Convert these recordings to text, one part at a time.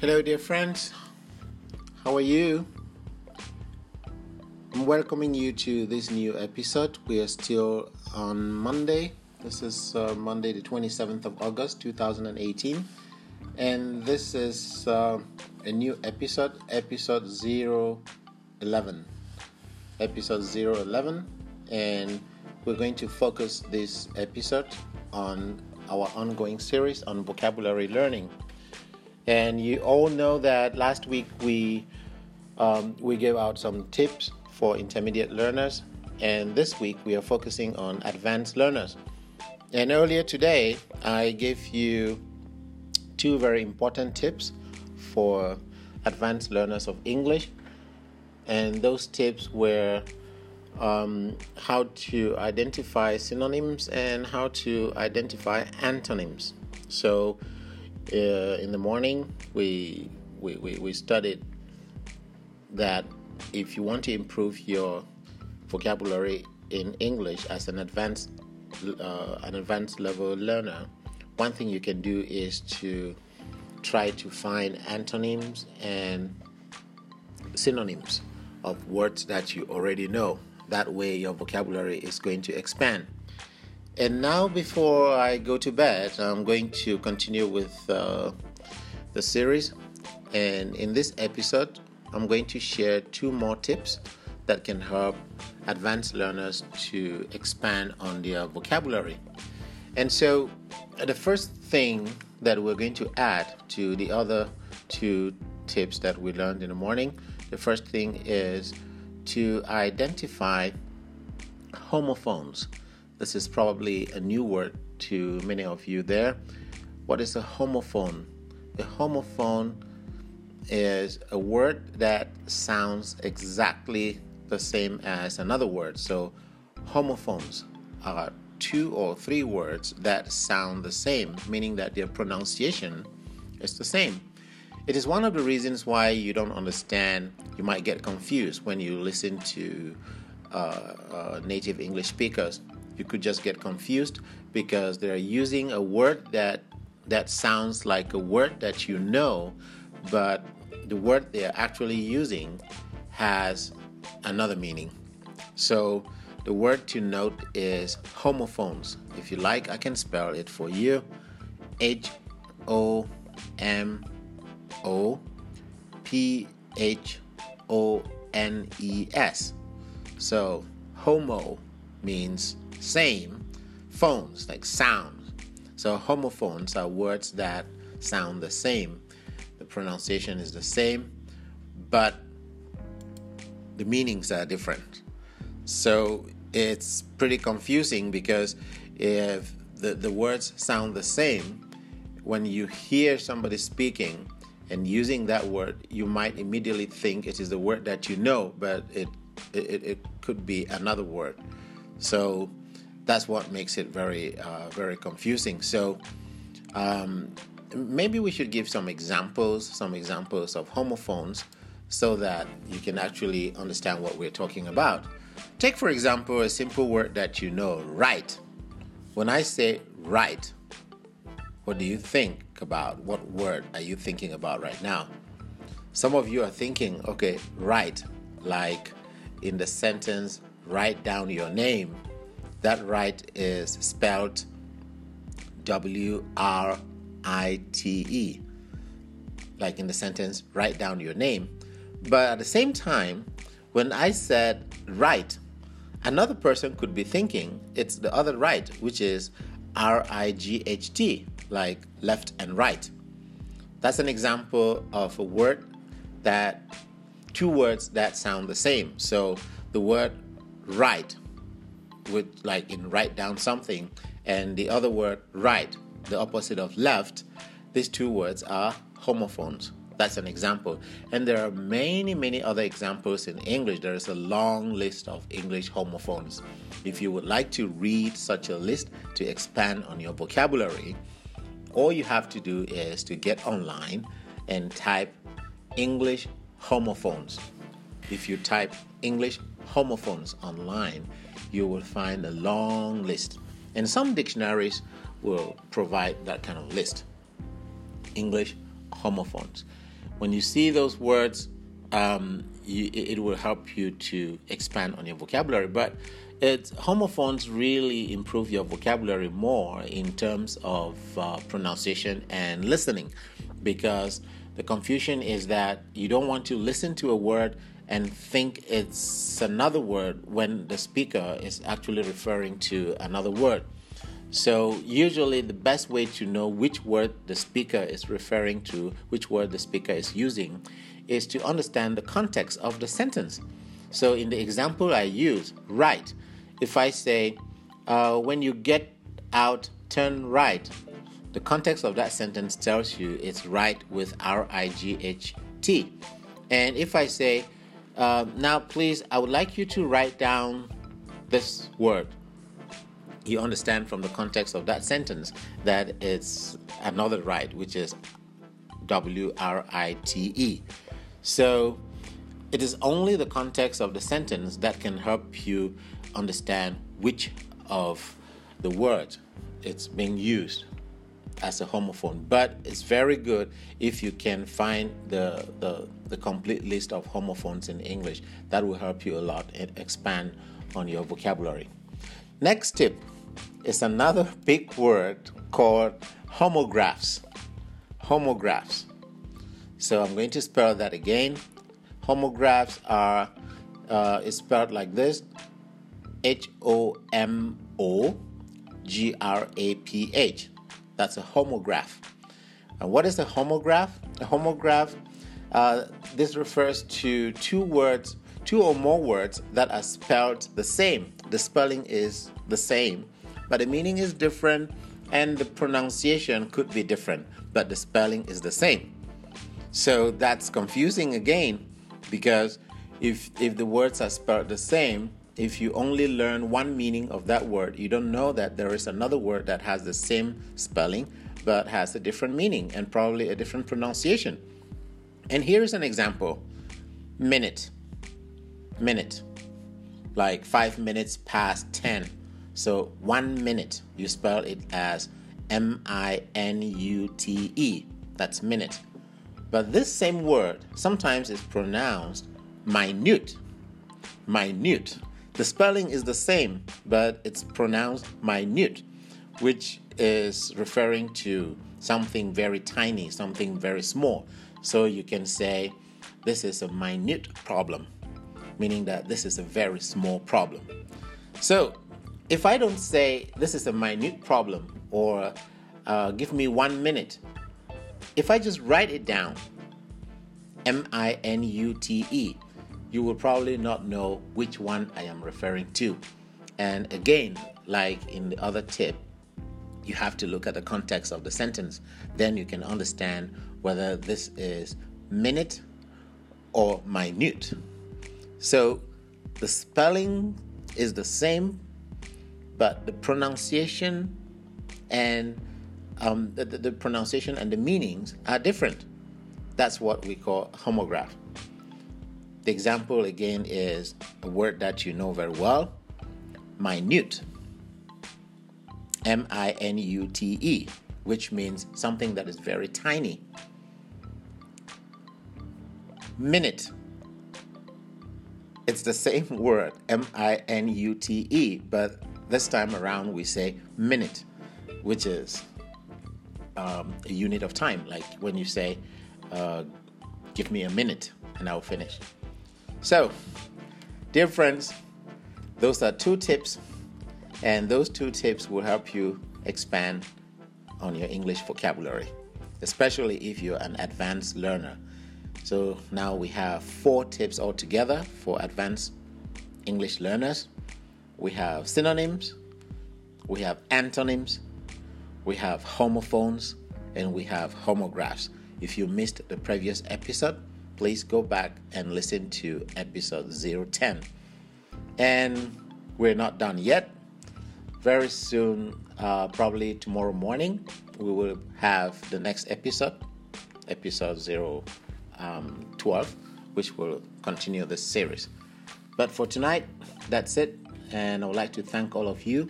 Hello, dear friends. How are you? I'm welcoming you to this new episode. We are still on Monday. This is uh, Monday, the 27th of August, 2018. And this is uh, a new episode, episode 011. Episode 011. And we're going to focus this episode on our ongoing series on vocabulary learning. And you all know that last week we um, we gave out some tips for intermediate learners, and this week we are focusing on advanced learners. And earlier today, I gave you two very important tips for advanced learners of English, and those tips were um, how to identify synonyms and how to identify antonyms. So uh, in the morning, we, we, we, we studied that if you want to improve your vocabulary in English as an advanced uh, an advanced level learner, one thing you can do is to try to find antonyms and synonyms of words that you already know. That way, your vocabulary is going to expand. And now, before I go to bed, I'm going to continue with uh, the series. And in this episode, I'm going to share two more tips that can help advanced learners to expand on their vocabulary. And so, the first thing that we're going to add to the other two tips that we learned in the morning, the first thing is to identify homophones. This is probably a new word to many of you there. What is a homophone? A homophone is a word that sounds exactly the same as another word. So, homophones are two or three words that sound the same, meaning that their pronunciation is the same. It is one of the reasons why you don't understand, you might get confused when you listen to uh, uh, native English speakers you could just get confused because they're using a word that that sounds like a word that you know, but the word they're actually using has another meaning. So the word to note is homophones. If you like, I can spell it for you. H O M O P H O N E S. So homo means same phones, like sounds. So homophones are words that sound the same. The pronunciation is the same, but the meanings are different. So it's pretty confusing because if the, the words sound the same, when you hear somebody speaking and using that word, you might immediately think it is the word that you know, but it it, it could be another word. So that's what makes it very uh, very confusing. So um, maybe we should give some examples, some examples of homophones, so that you can actually understand what we're talking about. Take for example a simple word that you know, right. When I say right, what do you think about? What word are you thinking about right now? Some of you are thinking, okay, right, like in the sentence, write down your name that right is spelled W R I T E. Like in the sentence, write down your name. But at the same time, when I said right, another person could be thinking it's the other right, which is R I G H T, like left and right. That's an example of a word that, two words that sound the same. So the word right with like in write down something and the other word right the opposite of left these two words are homophones. That's an example. And there are many many other examples in english. There is a long list of english homophones. If you would like to read such a list to expand on your vocabulary all you have to do is to get online and type english homophones. If you type english homophones online you will find a long list. And some dictionaries will provide that kind of list. English homophones. when you see those words, um, you, it will help you to expand on your vocabulary. But it's homophones really improve your vocabulary more in terms of uh, pronunciation and listening because the confusion is that you don't want to listen to a word and think it's another word when the speaker is actually referring to another word. So, usually, the best way to know which word the speaker is referring to, which word the speaker is using, is to understand the context of the sentence. So, in the example I use, right, if I say, uh, when you get out, turn right, the context of that sentence tells you it's right with R I G H T. And if I say, uh, now please, I would like you to write down this word, you understand from the context of that sentence that it's another right, which is W R I T E. So it is only the context of the sentence that can help you understand which of the words it's being used as a homophone. But it's very good if you can find the, the, the complete list of homophones in English. That will help you a lot and expand on your vocabulary. Next tip is another big word called homographs. Homographs. So I'm going to spell that again. Homographs are uh, spelled like this: H O M O G R A P H. That's a homograph. And what is a homograph? A homograph, uh, this refers to two words, two or more words that are spelled the same. The spelling is the same, but the meaning is different and the pronunciation could be different, but the spelling is the same. So that's confusing again because if if the words are spelled the same, if you only learn one meaning of that word, you don't know that there is another word that has the same spelling but has a different meaning and probably a different pronunciation. And here's an example minute. Minute. Like five minutes past 10. So one minute, you spell it as M I N U T E. That's minute. But this same word sometimes is pronounced minute. Minute. The spelling is the same, but it's pronounced minute, which is referring to something very tiny, something very small. So you can say, This is a minute problem, meaning that this is a very small problem. So if I don't say this is a minute problem or uh, give me one minute, if I just write it down, M I N U T E, you will probably not know which one I am referring to. And again, like in the other tip, you have to look at the context of the sentence. Then you can understand whether this is minute or minute. So the spelling is the same, but the pronunciation and um, the, the, pronunciation and the meanings are different. That's what we call homograph. The example again is a word that you know very well minute. M I N U T E, which means something that is very tiny. Minute. It's the same word, M I N U T E, but this time around we say minute, which is um, a unit of time. Like when you say, uh, give me a minute and I'll finish. So, dear friends, those are two tips, and those two tips will help you expand on your English vocabulary, especially if you're an advanced learner. So, now we have four tips altogether for advanced English learners. We have synonyms, we have antonyms, we have homophones, and we have homographs. If you missed the previous episode, please go back and listen to episode 010. And we're not done yet. Very soon, uh, probably tomorrow morning, we will have the next episode, episode 012, um, which will continue this series. But for tonight, that's it. And I would like to thank all of you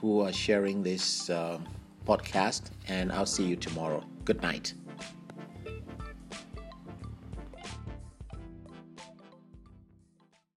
who are sharing this uh, podcast, and I'll see you tomorrow. Good night.